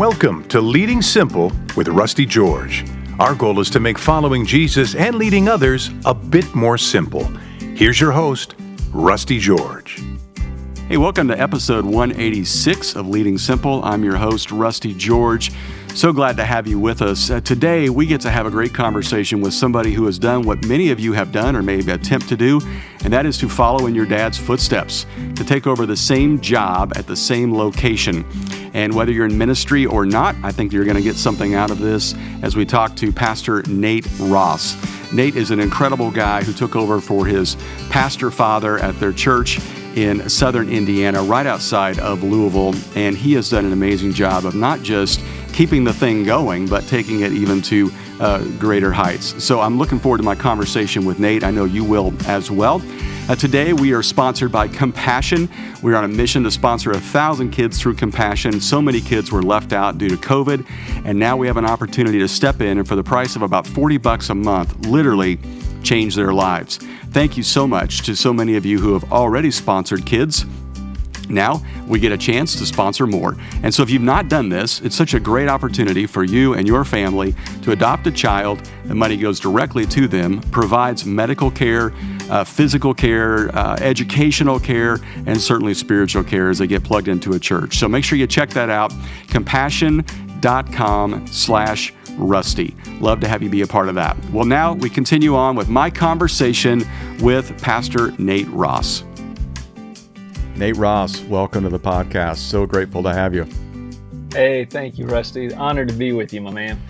Welcome to Leading Simple with Rusty George. Our goal is to make following Jesus and leading others a bit more simple. Here's your host, Rusty George. Hey, welcome to episode 186 of Leading Simple. I'm your host, Rusty George. So glad to have you with us. Uh, today, we get to have a great conversation with somebody who has done what many of you have done or maybe attempt to do, and that is to follow in your dad's footsteps, to take over the same job at the same location. And whether you're in ministry or not, I think you're going to get something out of this as we talk to Pastor Nate Ross. Nate is an incredible guy who took over for his pastor father at their church in southern Indiana, right outside of Louisville. And he has done an amazing job of not just keeping the thing going, but taking it even to uh, greater heights. So I'm looking forward to my conversation with Nate. I know you will as well. Uh, today, we are sponsored by Compassion. We're on a mission to sponsor a thousand kids through Compassion. So many kids were left out due to COVID, and now we have an opportunity to step in and, for the price of about 40 bucks a month, literally change their lives. Thank you so much to so many of you who have already sponsored kids. Now we get a chance to sponsor more. And so if you've not done this, it's such a great opportunity for you and your family to adopt a child. The money goes directly to them, provides medical care, uh, physical care, uh, educational care, and certainly spiritual care as they get plugged into a church. So make sure you check that out. Compassion.com slash Rusty. Love to have you be a part of that. Well, now we continue on with my conversation with Pastor Nate Ross. Nate Ross, welcome to the podcast. So grateful to have you. Hey, thank you, Rusty. Honored to be with you, my man.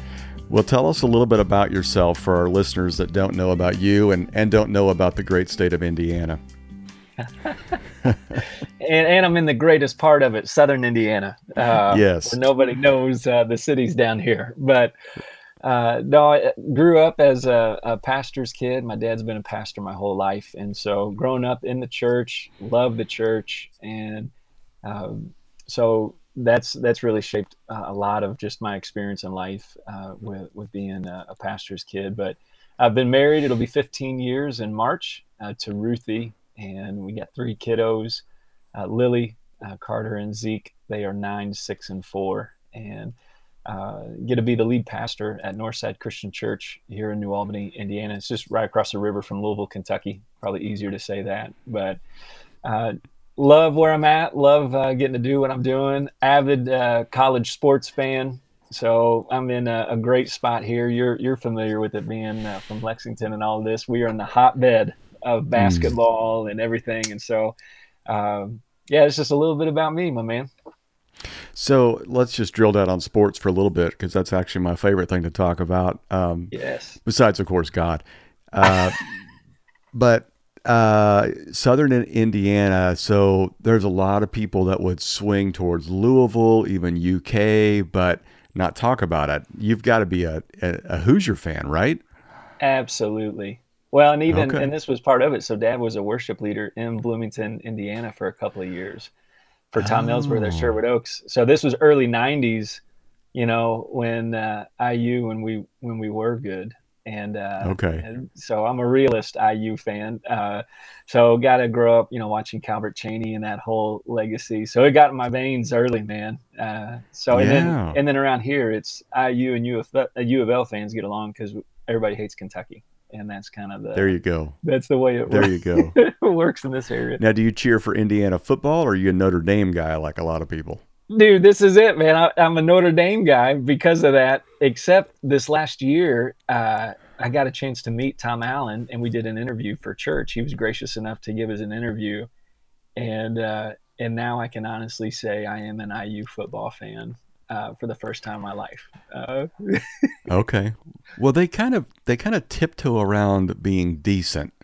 Well, tell us a little bit about yourself for our listeners that don't know about you and, and don't know about the great state of Indiana. and, and I'm in the greatest part of it, southern Indiana. Uh, yes. nobody knows uh, the cities down here. But uh, no, I grew up as a, a, pastor's kid. My dad's been a pastor my whole life, and so growing up in the church, love the church, and um, so that's that's really shaped uh, a lot of just my experience in life uh, with with being a, a, pastor's kid. But I've been married; it'll be 15 years in March uh, to Ruthie, and we got three kiddos: uh, Lily, uh, Carter, and Zeke. They are nine, six, and four, and uh, get to be the lead pastor at Northside Christian Church here in New Albany, Indiana. It's just right across the river from Louisville, Kentucky. Probably easier to say that, but uh, love where I'm at. Love uh, getting to do what I'm doing. Avid uh, college sports fan. So I'm in a, a, great spot here. You're you're familiar with it being uh, from Lexington and all this. We are in the hotbed of hmm. basketball mm. and everything, and so um, yeah, it's just a little bit about me, my man. So let's just drill down on sports for a little bit because that's actually my favorite thing to talk about. Um, yes. Besides, of course, God. Uh, but uh, Southern Indiana, so there's a lot of people that would swing towards Louisville, even UK, but not talk about it. You've got to be a, a, a Hoosier fan, right? Absolutely. Well, and even okay. and this was part of it. So, Dad was a worship leader in Bloomington, Indiana, for a couple of years for Tom oh. Ellsworth at Sherwood Oaks. So this was early '90s, you know, when uh, IU when we when we were good. And uh, okay, and so I'm a realist IU fan. Uh, so got to grow up, you know, watching Calbert Cheaney and that whole legacy. So it got in my veins early, man. Uh, so and yeah. then and then around here, it's IU and U of, uh, U of L fans get along because everybody hates Kentucky and that's kind of the there you go. that's the way it there works. you go. it works in this area. Now do you cheer for indiana football or are you a notre dame guy like a lot of people? Dude this is it man. I, am a notre dame guy because of that except this last year uh, i got a chance to meet tom allen and we did an interview for church. He was gracious enough to give us an interview and uh, and now i can honestly say i am an iu football fan uh, for the first time in my life. Uh, okay, well they kind of they kind of tiptoe around being decent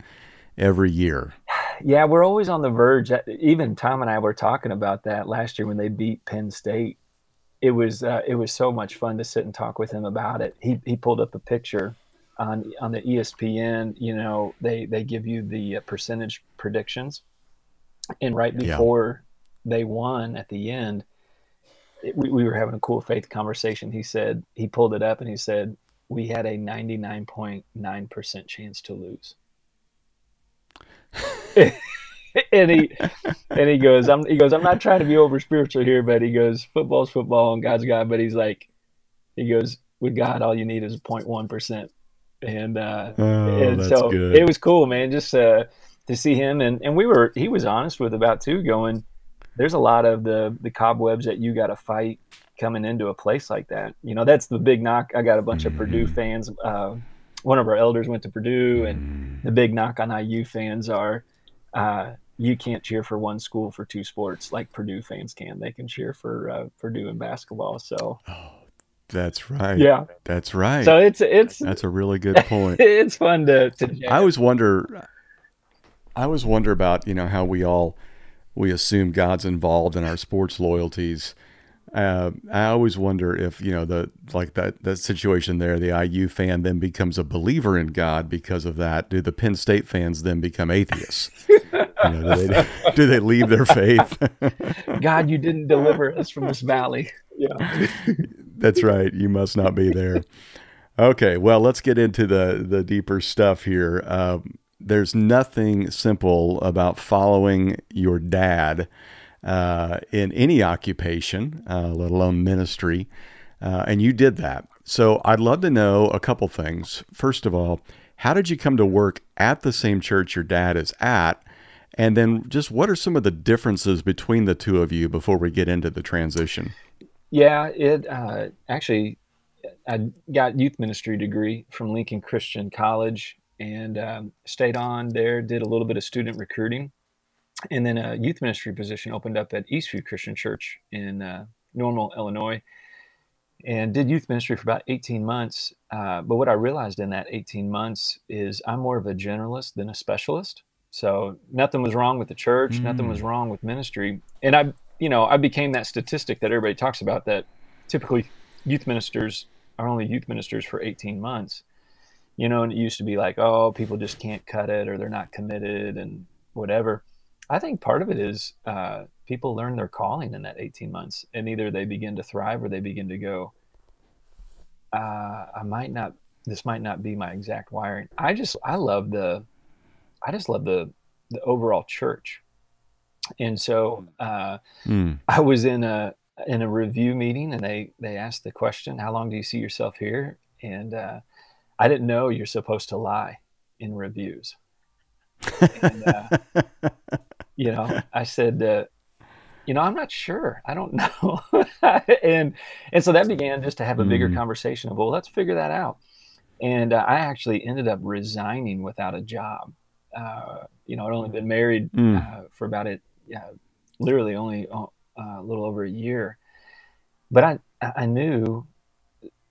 every year. Yeah, we're always on the verge. Uh, even Tom and I were talking about that last year when they beat Penn State. It was uh, it was so much fun to sit and talk with him about it. He he pulled up a picture on on the ESPN. You know, they they give you the uh, percentage predictions, and right before yeah. they won at the end we, we were having a cool faith conversation. He said he pulled it up and he said we had a 99.9% chance to lose. and he and he goes, I'm he goes, I'm not trying to be over spiritual here, but he goes, football's football and God's God. But he's like, he goes, with God, all you need is 0.1 percent, and uh, Oh, and so good. it was cool, man. Just uh, to see him, and and we were he was honest with about two going, there's a lot of the the cobwebs that you got to fight coming into a place like that. You know, that's the big knock. I got a bunch of Purdue fans. Uh, one of our elders went to Purdue, and the big knock on IU fans are. Uh, you can't cheer for one school for two sports like Purdue fans can. They can cheer for uh, Purdue in basketball. So That's right. yeah, That's right. so it's it's That's a really good point. it's fun to. to I always wonder. I always wonder about you know how we all we assume God's involved in our sports loyalties. Uh, I always wonder if you know the like that that situation there. The IU fan then becomes a believer in God because of that. Do the Penn State fans then become atheists? you know, do, they, do they leave their faith? God, you didn't deliver us from this valley. Yeah. That's right. You must not be there. Okay, well, let's get into the the deeper stuff here. Um, there's nothing simple about following your dad uh, in any occupation, uh, let alone ministry, uh, and you did that. So I'd love to know a couple things. First of all, how did you come to work at the same church your dad is at? And then just what are some of the differences between the two of you before we get into the transition? Yeah, it uh, actually, I got youth ministry degree from Lincoln Christian College and um, stayed on there. Did a little bit of student recruiting, and then a youth ministry position opened up at Eastview Christian Church in uh, Normal, Illinois, and did youth ministry for about 18 months. Uh, but what I realized in that 18 months is I'm more of a generalist than a specialist. So nothing was wrong with the church, nothing was wrong with ministry, and I, you know, I became that statistic that everybody talks about that typically youth ministers are only youth ministers for 18 months. You know, and it used to be like, oh, people just can't cut it or they're not committed and whatever. I think part of it is uh, people learn their calling in that 18 months, and either they begin to thrive or they begin to go, uh, I might not, this might not be my exact wiring. I just, I love the, I just love the, the overall church. And so uh, Hmm. I was in a, in a review meeting and they, they asked the question, how long do you see yourself here? And uh, I didn't know you're supposed to lie in reviews. And, uh, you know, I said, uh, you know, I'm not sure. I don't know. and and so that began just to have a bigger Mhm. conversation of, well, let's figure that out. And uh, I actually ended up resigning without a job. Uh, you know, I'd only been married Mm. uh, for about it, yeah, literally only uh, a little over a year. But I I knew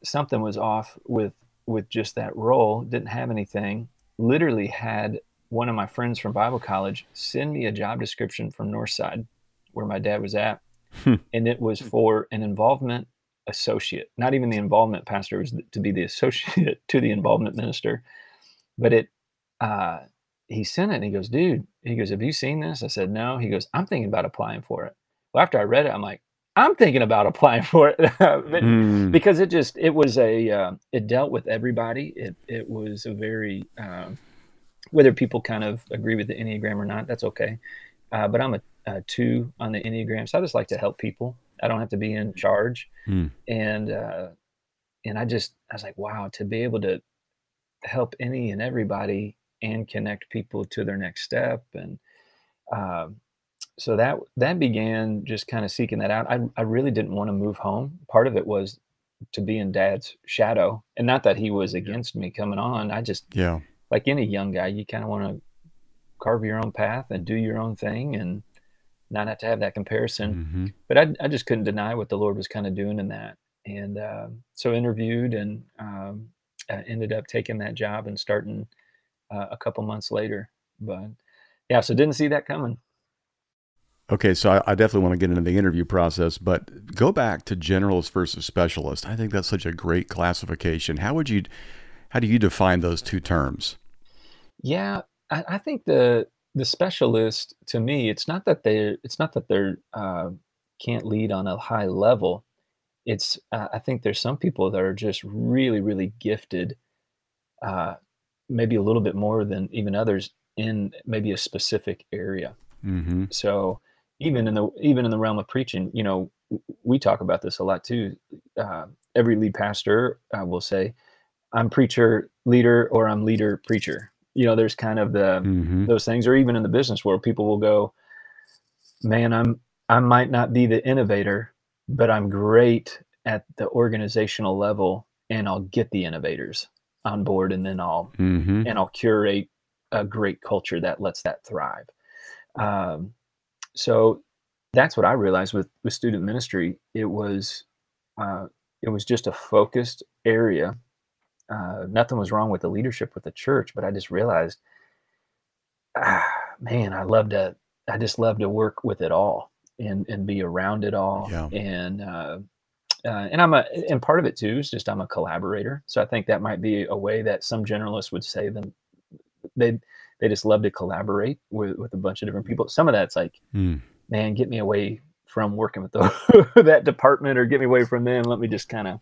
something was off with with just that role. Didn't have anything. Literally had one of my friends from Bible college send me a job description from Northside, where my dad was at, Hmm. and it was for an involvement associate. Not even the involvement pastor it was to be the associate to the involvement minister, but it. Uh, he sent it and he goes, dude, he goes, have you seen this? I said, no. He goes, I'm thinking about applying for it. Well, after I read it, I'm like, I'm thinking about applying for it. Hmm. because it just it was a uh, it dealt with everybody it it was a very um, whether people kind of agree with the enneagram or not that's okay uh, but i'm a, a two on the enneagram so i just like to help people i don't have to be in charge Hmm. and uh, and i just i was like wow to be able to help any and everybody and connect people to their next step and um, so that that began just kind of seeking that out. I, I really didn't want to move home. Part of it was to be in dad's shadow and not that he was against me coming on. I just Yeah. like any young guy you kind of want to carve your own path and do your own thing and not have to have that comparison. Hmm but I, I just couldn't deny what the lord was kind of doing in that. And uh, so interviewed and um, uh, ended up taking that job and starting uh, a couple months later. But yeah so didn't see that coming Okay, so I, I definitely want to get into the interview process, but go back to generalist versus specialist. I think that's such a great classification. How would you, how do you define those two terms? Yeah, I, I think the the specialist to me, it's not that they it's not that they're uh, can't lead on a high level. It's uh, I think there's some people that are just really really gifted, uh, maybe a little bit more than even others in maybe a specific area. Mm-hmm. So even in the even in the realm of preaching, you know, we talk about this a lot too. Uh, every lead pastor uh, will say, "I'm preacher leader" or "I'm leader preacher." You know, there's kind of the mm-hmm. those things, or even in the business world, people will go, "Man, I'm I might not be the innovator, but I'm great at the organizational level, and I'll get the innovators on board, and then I'll mm-hmm. and I'll curate a great culture that lets that thrive." Um, so that's what I realized with with student ministry. It was uh, it was just a focused area. Uh, nothing was wrong with the leadership with the church, but I just realized, ah, man, I love to. I just love to work with it all and and be around it all. Yeah. And uh, uh, and I'm a and part of it too is just I'm a collaborator. So I think that might be a way that some generalists would say them they they just love to collaborate with with a bunch of different people. Some of that's like. Mm man, get me away from working with the, that department or get me away from them. Let me just kind of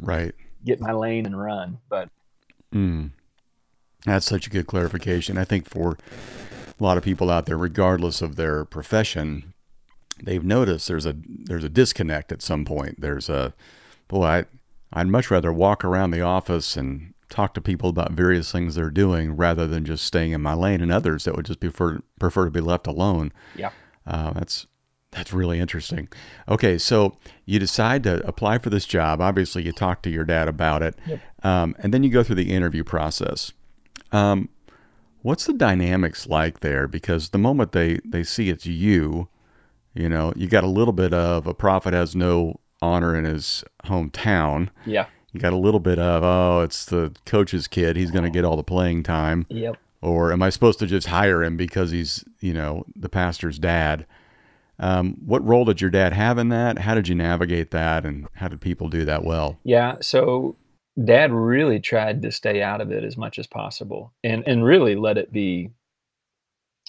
right get my lane and run. But mm. that's such a good clarification. I think for a lot of people out there, regardless of their profession, they've noticed there's a there's a disconnect at some point. There's a boy, I I'd much rather walk around the office and talk to people about various things they're doing rather than just staying in my lane and others that would just prefer prefer to be left alone. Yeah. Uh, that's that's really interesting. Okay, so you decide to apply for this job. Obviously, you talk to your dad about it, yep. um, and then you go through the interview process. Um, what's the dynamics like there? Because the moment they they see it's you, you know, you got a little bit of a prophet has no honor in his hometown. Yeah. You got a little bit of oh, it's the coach's kid. He's going to get all the playing time. Yep or am I supposed to just hire him because he's you know the pastor's dad? Um, what role did your dad have in that? How did you navigate that, and how did people do that well? Yeah, so dad really tried to stay out of it as much as possible, and and really let it be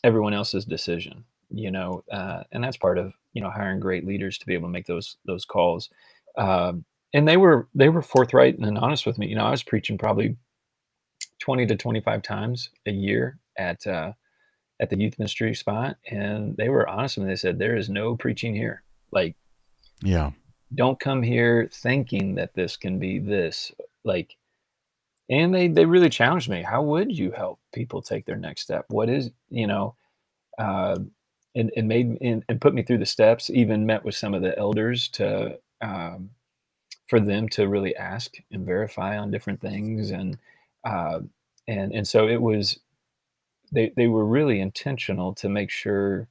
everyone else's decision. You know, uh, and that's part of you know hiring great leaders to be able to make those those calls. Um, and they were they were forthright and honest with me. You know, I was preaching probably 20 to 25 times a year at uh, at the youth ministry spot, and they were honest with me. They said there is no preaching here. Like, yeah, don't come here thinking that this can be this. Like, and they they really challenged me. How would you help people take their next step? What is you know, uh, and and made and, and put me through the steps. Even met with some of the elders to. Um, for them to really ask and verify on different things and uh, and and so it was they they were really intentional to make sure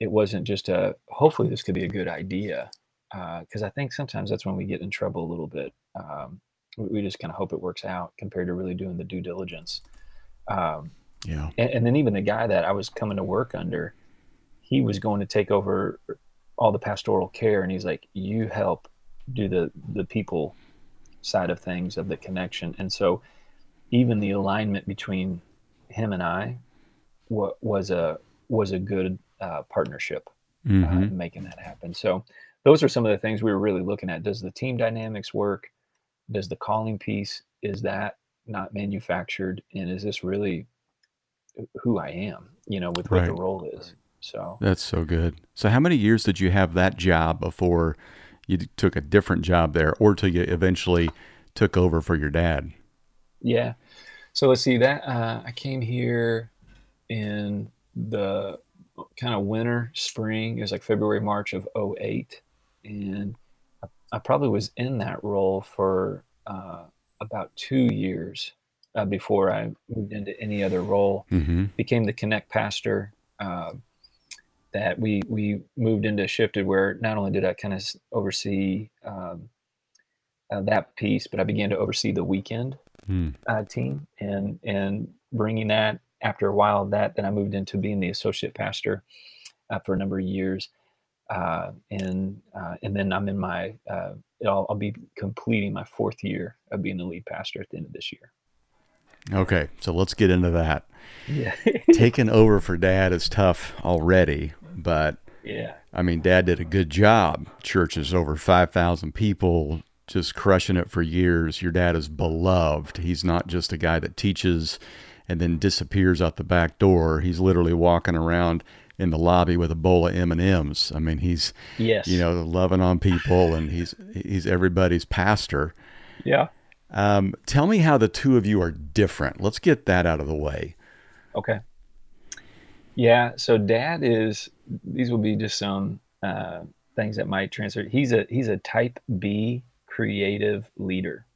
it wasn't just a hopefully this could be a good idea because uh, I think sometimes that's when we get in trouble a little bit. Um, we, we, just kind of hope it works out compared to really doing the due diligence. Um, yeah. And, and, then even the guy that I was coming to work under, he was going to take over all the pastoral care, and he's like, "You help do the the people side of things of the connection." And so even the alignment between him and I was a was a good uh, partnership uh, mm-hmm. uh, making that happen. So those are some of the things we were really looking at. Does the team dynamics work? Does the calling piece is that not manufactured? And is this really who I am? You know, with right. what the role is. So that's so good. So how many years did you have that job before you took a different job there, or till you eventually took over for your dad? Yeah. So let's see that uh, I came here in the kind of winter, spring. It was like February, March of 08. And I, probably was in that role for uh, about two years uh, before I moved into any other role. Mm-hmm. Became the Connect pastor. Uh, that we we moved into shifted where not only did I kind of oversee um, uh, that piece, but I began to oversee the weekend mm. uh, team and and bringing that after a while of that then i moved into being the associate pastor uh, for a number of years uh, and uh, and then i'm in my uh, I'll, I'll be completing my fourth year of being the lead pastor at the end of this year. Okay so let's get into that. Yeah. Taking over for dad is tough already but yeah i mean dad did a good job church is over 5000 people just crushing it for years. Your dad is beloved. He's not just a guy that teaches and then disappears out the back door. He's literally walking around in the lobby with a bowl of M and M's. I mean, he's yes, you know, loving on people, and he's he's everybody's pastor. Yeah. Um, tell me how the two of you are different. Let's get that out of the way. Okay. Yeah. So dad is. These will be just some uh, things that might transfer. He's a he's a type B creative leader,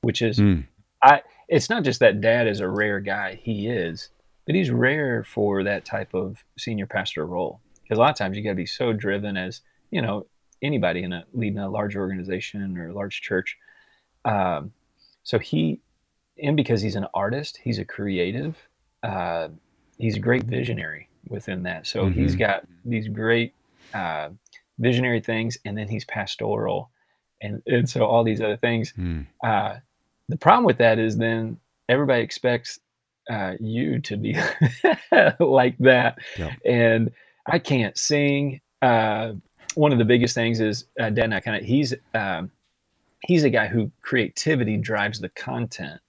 which is mm. I. It's not just that dad is a rare guy. He is, but he's rare for that type of senior pastor role. Because a lot of times you got to be so driven as you know anybody in a leading a large organization or a large church. Um, so he, and because he's an artist, he's a creative. Uh, he's a great visionary within that. So mm-hmm. he's got these great uh, visionary things, and then he's pastoral, and and so all these other things. Mm. Uh, the problem with that is then everybody expects uh, you to be like that, and I can't sing. Uh, one of the biggest things is uh, Dad and I kind of he's um, he's a guy who creativity drives the content.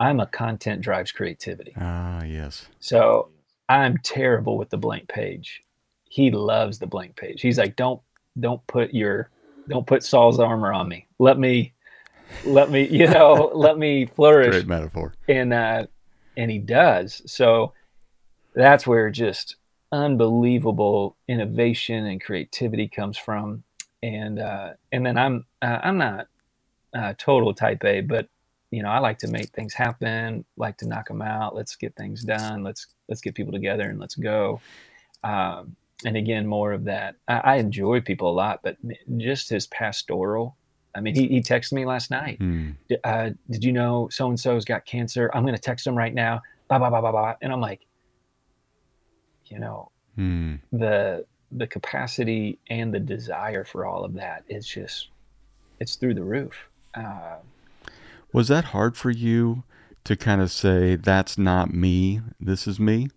I'm a content drives creativity. Ah, yes. So I'm terrible with the blank page. He loves the blank page. He's like, don't don't put your don't put Saul's armor on me. Let me let me you know let me flourish. Great metaphor. And uh, and he does. So that's where just unbelievable innovation and creativity comes from. And uh, and then I'm uh, I'm not uh, total type A, but you know, I like to make things happen, like to knock them out. Let's get things done. Let's let's get people together and let's go. Um, and again, more of that. I, I, enjoy people a lot, but just his pastoral. I mean, he, he texted me last night. Mm. Uh, did you know so and so's got cancer? I'm going to text him right now. Blah blah blah blah blah. And I'm like, you know, mm. the the capacity and the desire for all of that is just it's through the roof. Uh, was that hard for you to kind of say, that's not me, this is me?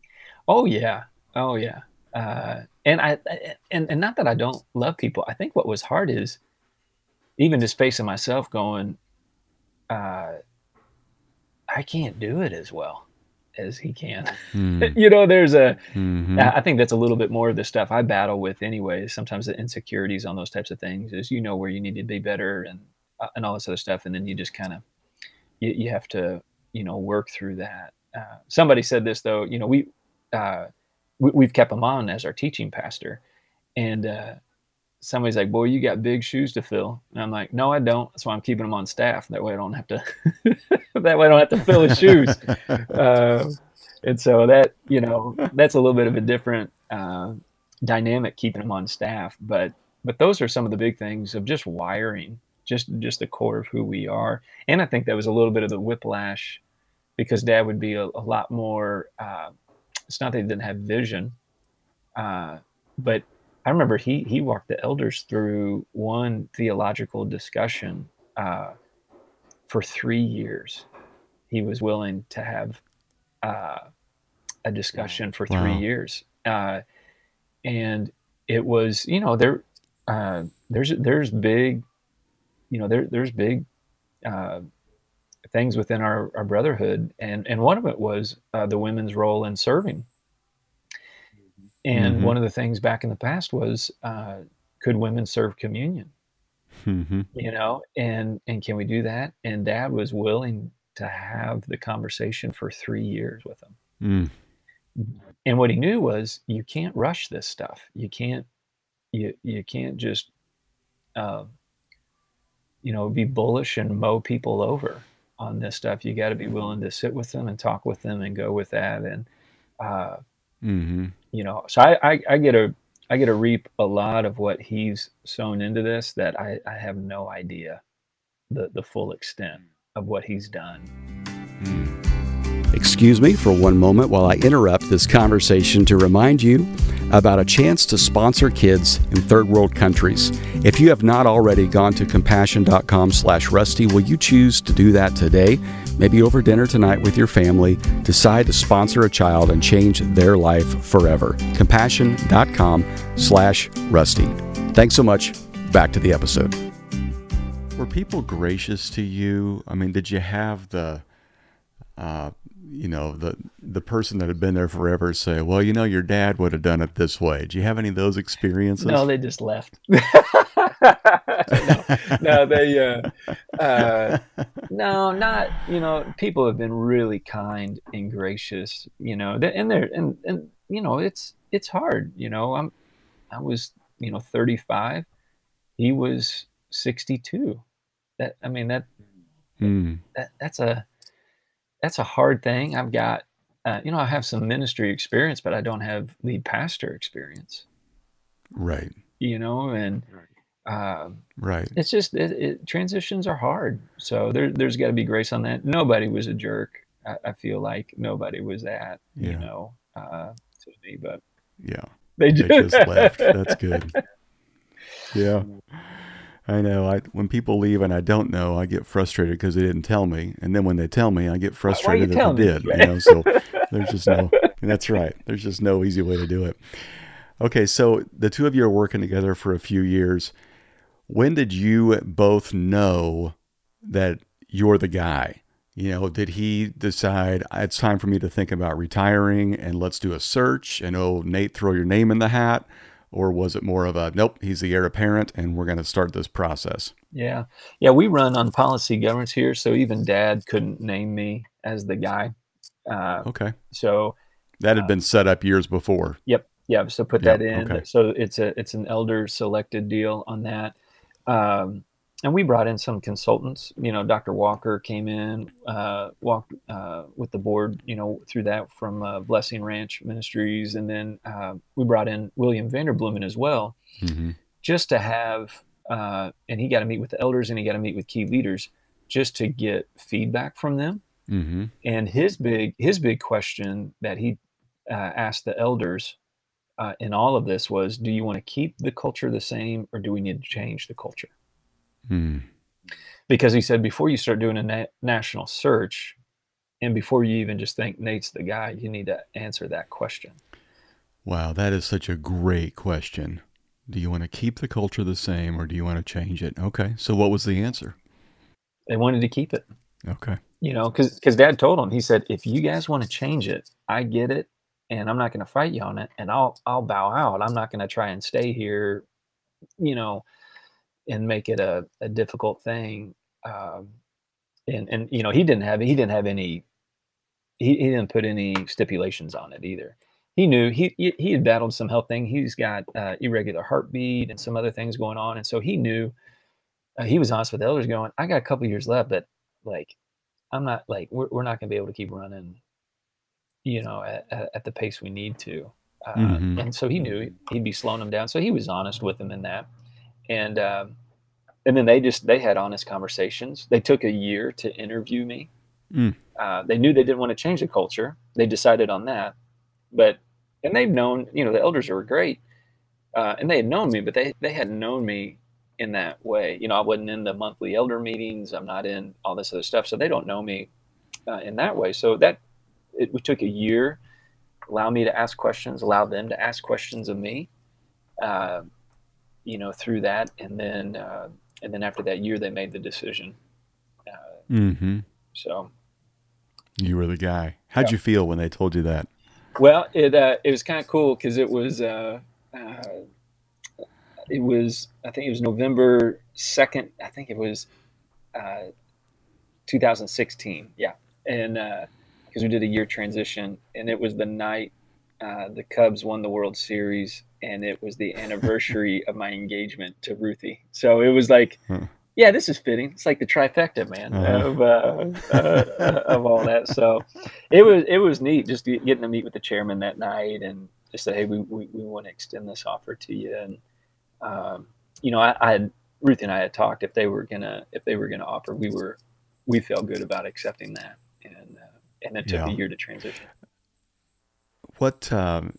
Oh, yeah. Oh, yeah. Uh, and I, and, and not that I don't love people. I think what was hard is even just facing myself going, uh, I can't do it as well as he can. Mm. you know, there's a. Mm-hmm. I think that's a little bit more of the stuff I battle with anyway. Sometimes the insecurities on those types of things is you know where you need to be better and uh, and all this other stuff, and then you just kind of you, you have to you know work through that. Uh, somebody said this though, you know, we, uh, we have kept him on as our teaching pastor, and uh, somebody's like, "Boy, you got big shoes to fill," and I'm like, "No, I don't. That's why I'm keeping him on staff. That way, I don't have to. that way, I don't have to fill his shoes." Uh, and so that you know, that's a little bit of a different uh, dynamic keeping him on staff, but but those are some of the big things of just wiring just just the core of who we are. And I think that was a little bit of the whiplash because Dad would be a, a lot more. Uh, it's not that he didn't have vision, uh, but I remember he he walked the elders through one theological discussion uh, for three years. He was willing to have uh, a discussion for three wow. years, uh, and it was you know there uh, there's there's big you know, there, there's big uh, things within our, our brotherhood, and and one of it was uh, the women's role in serving. And mm-hmm. one of the things back in the past was, uh, could women serve communion? Mm-hmm. You know, and and can we do that? And Dad was willing to have the conversation for three years with them. Mm. And what he knew was, you can't rush this stuff. You can't you you can't just uh, you know, be bullish and mow people over on this stuff. You got to be willing to sit with them and talk with them and go with that. And, uh, mm-hmm. you know, so I, I, I, get a, I get to reap a lot of what he's sown into this that I, I have no idea the, the full extent of what he's done. Mm. Excuse me for one moment while I interrupt this conversation to remind you about a chance to sponsor kids in third world countries. If you have not already gone to compassion.com slash rusty, will you choose to do that today? Maybe over dinner tonight with your family, decide to sponsor a child and change their life forever. Compassion.com slash rusty. Thanks so much. Back to the episode. Were people gracious to you? I mean, did you have the uh, you know, the the person that had been there forever say, "Well, you know, your dad would have done it this way." Do you have any of those experiences? No, they just left. no, no, they, uh, uh, no, not. You know, people have been really kind and gracious. You know, and they're and and you know, it's it's hard. You know, I'm I was you know 35, he was 62. That I mean that mm. that that's a that's a hard thing. I've got, uh, you know, I have some ministry experience, but I don't have lead pastor experience. Right. You know, and uh, right. It's just it, it, transitions are hard, so there, there's got to be grace on that. Nobody was a jerk. I, I feel like nobody was that. Yeah. You know, uh, to me, but yeah, they, they just left. That's good. Yeah. I know. I when people leave and I don't know, I get frustrated because they didn't tell me, and then when they tell me, I get frustrated that they did. You know, so there's just no. That's right. There's just no easy way to do it. Okay, so the two of you are working together for a few years. When did you both know that you're the guy? You know, did he decide ah, it's time for me to think about retiring and let's do a search and oh, Nate, throw your name in the hat? Or was it more of a nope he's the heir apparent and we're going to start this process? Yeah. Yeah we run on policy governance here so even dad couldn't name me as the guy. Uh, okay. so that had uh, been set up years before. Yep Yeah. so put yep, that in. okay. so it's a it's an elder selected deal on that. Um, and we brought in some consultants. You know, Dr. Walker came in, uh, walked uh, with the board. You know, through that from uh, Blessing Ranch Ministries, and then uh, we brought in William Vanderbloemen as well, mm-hmm. just to have. Uh, and he got to meet with the elders, and he got to meet with key leaders, just to get feedback from them. Mm-hmm. And his big his big question that he uh, asked the elders in all of this was, "Do you want to keep the culture the same, or do we need to change the culture?" Hmm. Because he said before you start doing a na- national search, and before you even just think Nate's the guy, you need to answer that question. Wow, that is such a great question. Do you want to keep the culture the same or do you want to change it? Okay, so what was the answer? They wanted to keep it. Okay. You know, because because Dad told him, he said, if you guys want to change it, I get it, and I'm not going to fight you on it, and I'll I'll bow out. I'm not going to try and stay here, you know, and make it a, a difficult thing. Um, and and you know he didn't have he didn't have any he, he didn't put any stipulations on it either. He knew he he had battled some health thing. He's got uh, irregular heartbeat and some other things going on, and so he knew. Uh, he was honest with the elders, going, "I got a couple years left, but like, I'm not like we're we're not going to be able to keep running, you know, at, at, at the pace we need to." Uh, mm-hmm. And so he knew he'd be slowing them down. So he was honest with them in that and um, and then they just they had honest conversations. They took a year to interview me. Mm. Uh, they knew they didn't want to change the culture. They decided on that, but and they've known you know the elders are great, uh, and they had known me, but they they hadn't known me in that way. You know, I wasn't in the monthly elder meetings. I'm not in all this other stuff, so they don't know me uh, in that way. So that it, it took a year, allow me to ask questions, allow them to ask questions of me. Uh, you know, through that, and then uh, and then after that year, they made the decision. Uh, mm-hmm. So, you were the guy. How'd yeah. you feel when they told you that? Well, it uh, it was kind of cool because it was uh, uh, it was I think it was November second. I think it was uh, 2016. Yeah, and because we did a year transition, and it was the night the Cubs won the World Series, and it was the anniversary of my engagement to Ruthie. So it was like, huh. yeah, this is fitting. It's like the trifecta, man, uh-huh. of uh, uh, of all that. So it was it was neat just getting to meet with the chairman that night and just say, hey, we, we, we want to extend this offer to you. And um, you know, I, I had Ruthie and I had talked if they were gonna if they were gonna offer, we were we felt good about accepting that, and uh, and it took yeah. a year to transition. What um,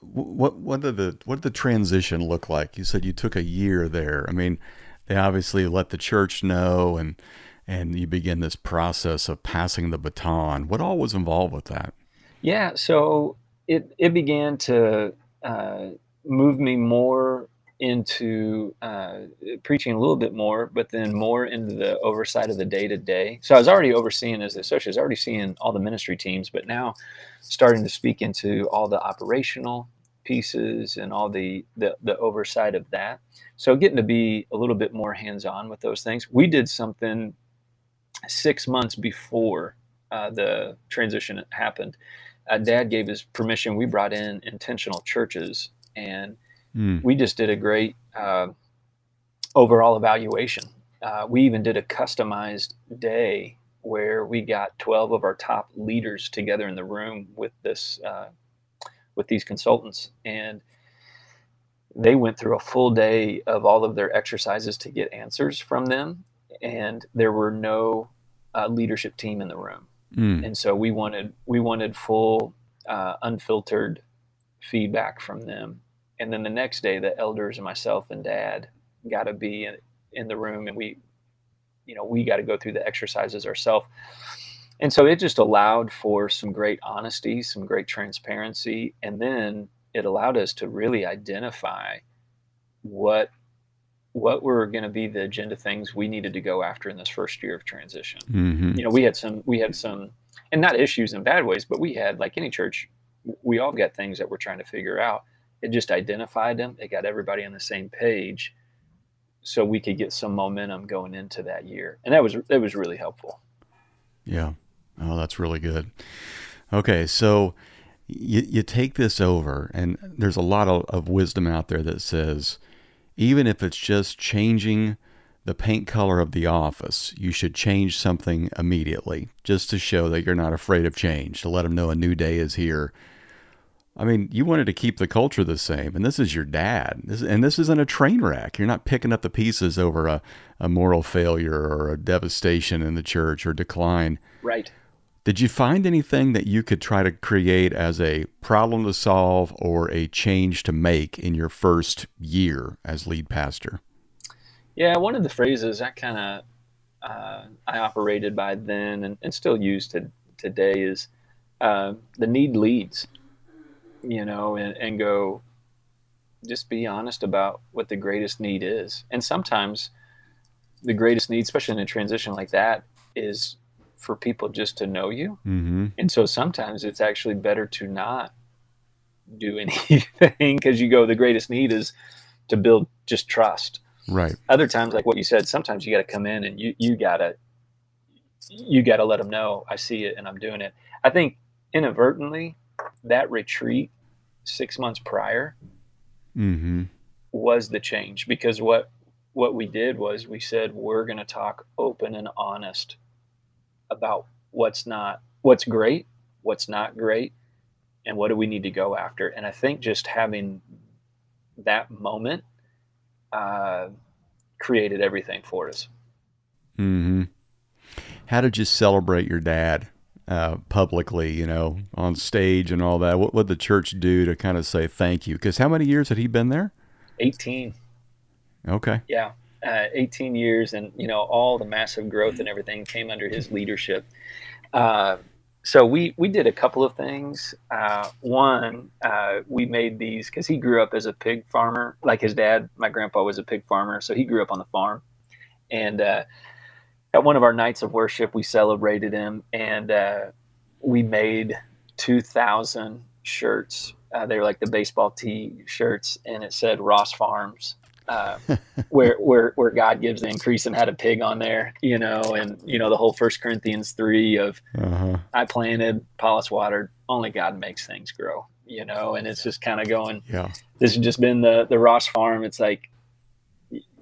what what did the what did the transition look like? You said you took a year there. I mean, they obviously let the church know and and you begin this process of passing the baton. What all was involved with that? Yeah, so it it began to uh, move me more into uh, preaching a little bit more, but then more into the oversight of the day to day. So I was already overseeing as the associate, I was already seeing all the ministry teams, but now starting to speak into all the operational pieces and all the, the, the oversight of that. So getting to be a little bit more hands on with those things. We did something six months before uh, the transition happened. Uh, Dad gave his permission. We brought in intentional churches and Mm. We just did a great uh, overall evaluation. Uh, we even did a customized day where we got 12 of our top leaders together in the room with this uh, with these consultants and they went through a full day of all of their exercises to get answers from them and there were no uh, leadership team in the room mm. and so we wanted we wanted full uh, unfiltered feedback from them and then the next day the elders and myself and dad got to be in, in the room and we you know we got to go through the exercises ourselves and so it just allowed for some great honesty some great transparency and then it allowed us to really identify what what were going to be the agenda things we needed to go after in this first year of transition. Mm-hmm. you know we had some we had some and not issues in bad ways but we had like any church we all got things that we're trying to figure out it just identified them. It got everybody on the same page, so we could get some momentum going into that year, and that was that was really helpful. Yeah, oh, that's really good. Okay, so you you take this over, and there's a lot of, of wisdom out there that says even if it's just changing the paint color of the office, you should change something immediately just to show that you're not afraid of change, to let them know a new day is here I mean, you wanted to keep the culture the same, and this is your dad. This, and this isn't a train wreck. You're not picking up the pieces over a, a moral failure or a devastation in the church or decline. Right. Did you find anything that you could try to create as a problem to solve or a change to make in your first year as lead pastor? Yeah, one of the phrases I kind of uh, I operated by then and, and still use to, today is uh, the need leads you know, and, and go just be honest about what the greatest need is. And sometimes the greatest need, especially in a transition like that, is for people just to know you. Mm-hmm. And so sometimes it's actually better to not do anything because you go, the greatest need is to build just trust. Right. Other times, like what you said, sometimes you got to come in and you, you gotta, you gotta let them know I see it and I'm doing it. I think inadvertently that retreat six months prior mm-hmm. was the change because what what we did was we said we're going to talk open and honest about what's not what's great what's not great and what do we need to go after and i think just having that moment uh, created everything for us mm-hmm. how did you celebrate your dad uh, publicly, you know, on stage and all that? What would the church do to kind of say thank you? Because how many years had he been there? 18. Okay. Yeah. Uh, 18 years and, you know, all the massive growth and everything came under his leadership. Uh, so we, we did a couple of things. Uh, one, uh, we made these because he grew up as a pig farmer, like his dad. My grandpa was a pig farmer, so he grew up on the farm, and uh, at one of our nights of worship, we celebrated him and uh, we made 2,000 shirts. Uh, they were like the baseball tee shirts, and it said Ross Farms, uh, where where where God gives the increase and had a pig on there, you know, and you know the whole First Corinthians three of uh-huh. I planted, Apollos watered, only God makes things grow, you know, and it's just kind of going. Yeah, this has just been the the Ross Farm. It's like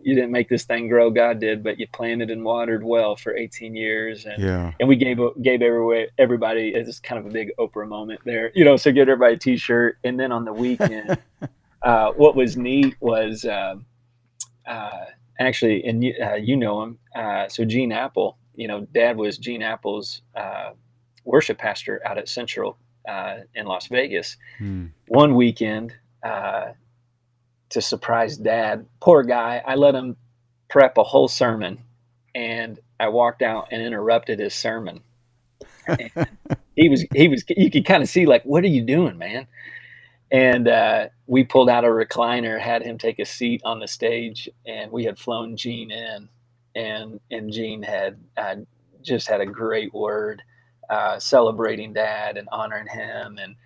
you didn't make this thing grow god did but you planted and watered well for 18 years and yeah. and we gave gave everywhere everybody it's kind of a big oprah moment there you know so give everybody a t-shirt and then on the weekend uh, what was neat was uh, uh, actually and you, uh, you know him uh, so Gene Appel you know dad was Gene Appel's uh, worship pastor out at central in las vegas hmm. one weekend to surprise dad. Poor guy. I let him prep a whole sermon and I walked out and interrupted his sermon. he was he was you could kind of see like what are you doing man and uh, we pulled out a recliner, had him take a seat on the stage, and we had flown Gene in, and and Gene had uh, just had a great word uh, celebrating Dad and honoring him, and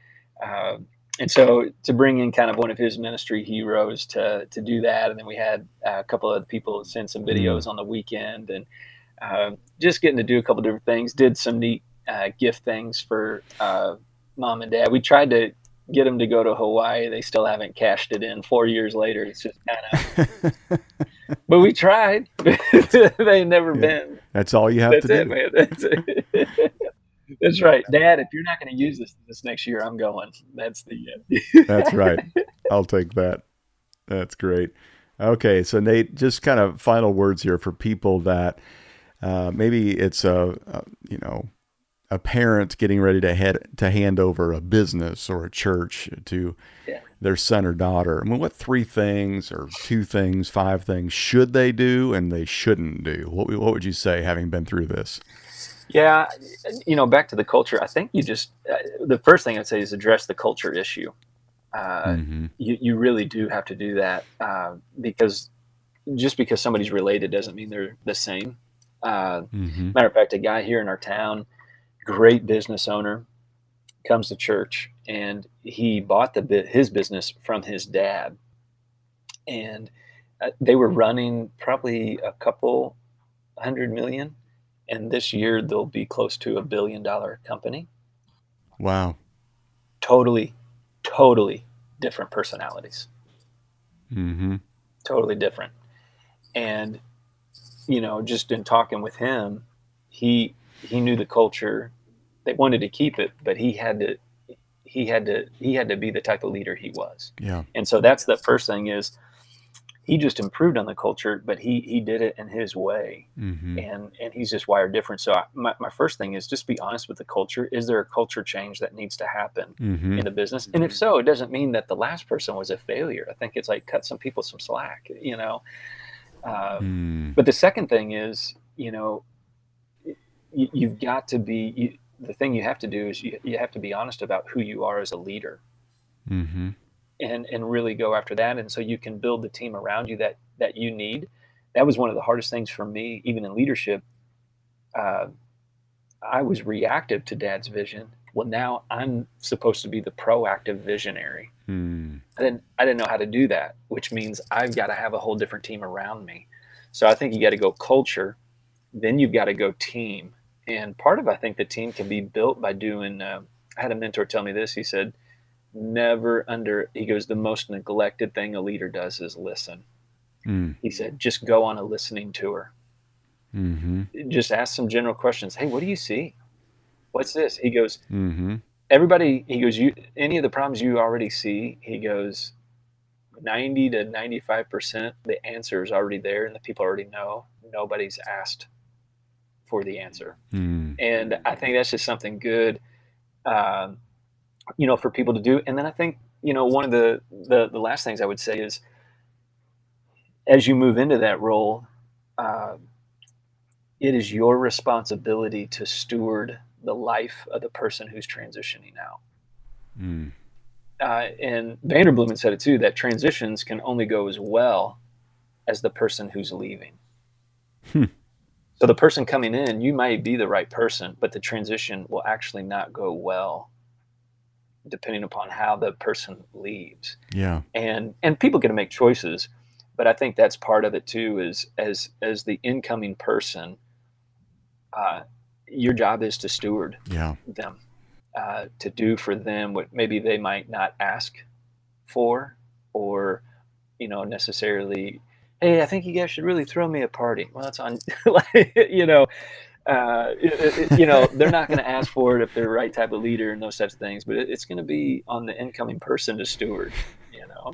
uh, and so to bring in kind of one of his ministry heroes to to do that, and then we had a couple of people send some videos mm. on the weekend, and uh, just getting to do a couple different things. Did some neat uh, gift things for uh, mom and dad. We tried to get them to go to Hawaii. They still haven't cashed it in. Four years later, it's just kind of. but we tried. they never yeah. been. That's all you have That's to it, do. Man. That's it. That's right, Dad. If you're not going to use this this next year, I'm going. That's the. Uh... That's right. I'll take that. That's great. Okay, so Nate, just kind of final words here for people that uh, maybe it's a, a you know a parent getting ready to head to hand over a business or a church to yeah. their son or daughter. I mean, what three things or two things, five things should they do and they shouldn't do? What what would you say, having been through this? Yeah, you know, back to the culture. I think you just uh, the first thing I'd say is address the culture issue. Uh, mm-hmm. you you really do have to do that uh, because just because somebody's related doesn't mean they're the same. Uh, mm-hmm. Matter of fact, a guy here in our town great business owner, comes to church, and he bought the his business from his dad, and uh, they were running probably a couple hundred million, and this year they'll be close to a billion dollar company. Wow! Totally, totally different personalities. Mm-hmm. Totally different, and you know, just in talking with him, he he knew the culture they wanted to keep it, but he had to he had to he had to be the type of leader he was. Yeah. And so that's the first thing is he just improved on the culture, but he he did it in his way, mm-hmm. and and he's just wired different. So I, my my first thing is just be honest with the culture. Is there a culture change that needs to happen mm-hmm. in the business? And if so, it doesn't mean that the last person was a failure. I think it's like cut some people some slack, you know. Uh, mm. But the second thing is, you know, you, have got to be. You, the thing you have to do is you, you have to be honest about who you are as a leader mm-hmm. And and really go after that and so you can build the team around you that that you need that was one of the hardest things for me even in leadership uh, i was reactive to dad's vision well now i'm supposed to be the proactive visionary mm. i didn't i didn't know how to do that which means i've got to have a whole different team around me so i think you got to go culture then you've got to go team and part of I think the team can be built by doing. Uh, I had a mentor tell me this. He said, "Never under." He goes, "The most neglected thing a leader does is listen." Mm. He said, "Just go on a listening tour. Mm-hmm. Just ask some general questions. Hey, what do you see? What's this?" He goes, mm-hmm. "Everybody." He goes, "You any of the problems you already see?" He goes, 90 to 95 percent the answer is already there and the people already know nobody's asked for the answer. Mm. And I think that's just something good, um, you know, for people to do. And then I think, you know, one of the, the, the last things I would say is as you move into that role, uh, it is your responsibility to steward the life of the person who's transitioning out. Mm. Uh, and Vanderbloemen said it too that transitions can only go as well as the person who's leaving. Hmm. So the person coming in, you might be the right person, but the transition will actually not go well depending upon how the person leaves. Yeah. And and people get to make choices, but I think that's part of it too is as as the incoming person uh, your job is to steward yeah. them, uh, to do for them what maybe they might not ask for, or you know necessarily hey, I think you guys should really throw me a party. Well, that's on, like, you know, uh, it, it, you know, they're not going to ask for it if they're the right type of leader and those types of things, but it, it's going to be on the incoming person to steward, you know.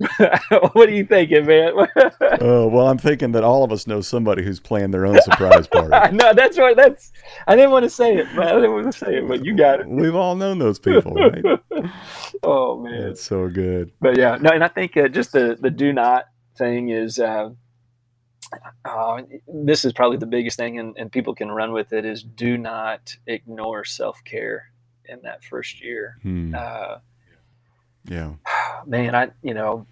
what are you thinking, man? uh, well, I'm thinking that all of us know somebody who's planning their own surprise party. no, that's right. That's I didn't want to say it, but I didn't want to say it, but you got it. We've all known those people, right? oh man, it's so good. But yeah, no, and I think uh, just the the do not thing is uh, uh, this is probably the biggest thing, and, and people can run with it is do not ignore self care in that first year. Hmm. Uh, yeah. man, I you know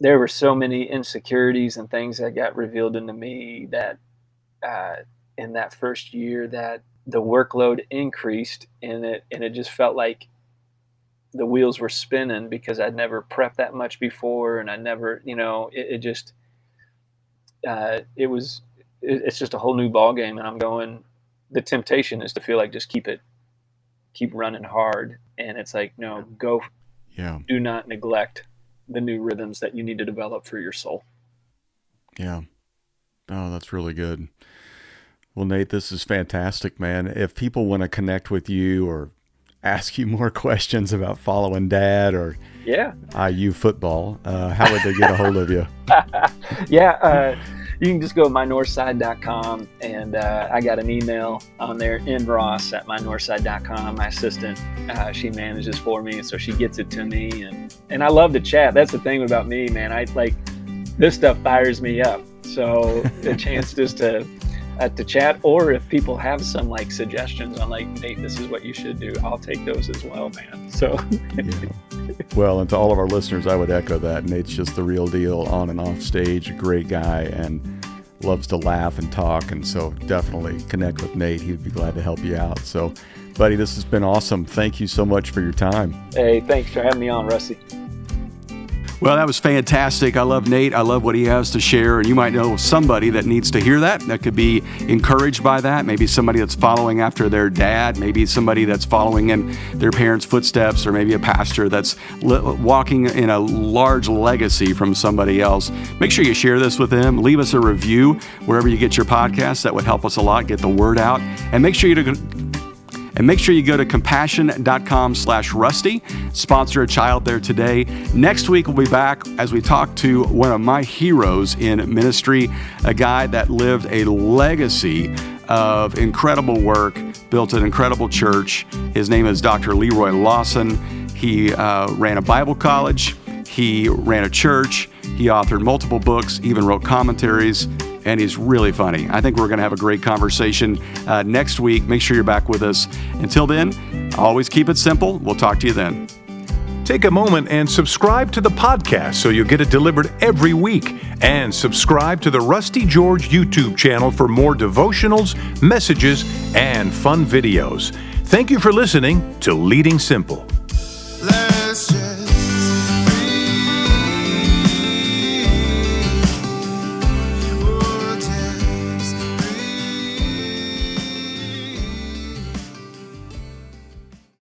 there were so many insecurities and things that got revealed into me that uh, in that first year that the workload increased and it and it just felt like the wheels were spinning because I'd never prepped that much before and I never you know it, it just uh, it was it, it's just a whole new ball game and I'm going the temptation is to feel like just keep it keep running hard and it's like no go yeah. do not neglect the new rhythms that you need to develop for your soul. Yeah. Oh that's really good. Well, Nate, this is fantastic, man. If people want to connect with you or ask you more questions about following dad or yeah IU football, uh, how would they get a hold of you? yeah, uh, you can just go to mynorthside.com and uh, I got an email on there in Ross at mynorthside.com. My assistant, uh, she manages for me, so she gets it to me, and and I love to chat. That's the thing about me, man. I like this stuff fires me up. So the chance just to at the chat or if people have some like suggestions on like nate this is what you should do i'll take those as well man. So yeah. well and to all of our listeners i would echo that nate's just the real deal on and off stage a great guy and loves to laugh and talk and so definitely connect with nate he'd be glad to help you out. So buddy this has been awesome. Thank you so much for your time. Hey thanks for having me on rusty well, that was fantastic. I love Nate. I love what he has to share. And you might know somebody that needs to hear that, that could be encouraged by that. Maybe somebody that's following after their dad, maybe somebody that's following in their parents' footsteps, or maybe a pastor that's walking in a large legacy from somebody else. Make sure you share this with them. Leave us a review wherever you get your podcast. That would help us a lot, get the word out. And make sure you and make sure you go to compassion.com slash rusty. Sponsor a child there today. Next week, we'll be back as we talk to one of my heroes in ministry, a guy that lived a legacy of incredible work, built an incredible church. His name is Dr. Leroy Lawson. He uh, ran a Bible college. He ran a church. He authored multiple books, even wrote commentaries and he's really funny. I think we're going to have a great conversation uh, next week. Make sure you're back with us. Until then, always keep it simple. We'll talk to you then. Take a moment and subscribe to the podcast so you'll get it delivered every week. And subscribe to the Rusty George YouTube channel for more devotionals, messages, and fun videos. Thank you for listening to Leading Simple.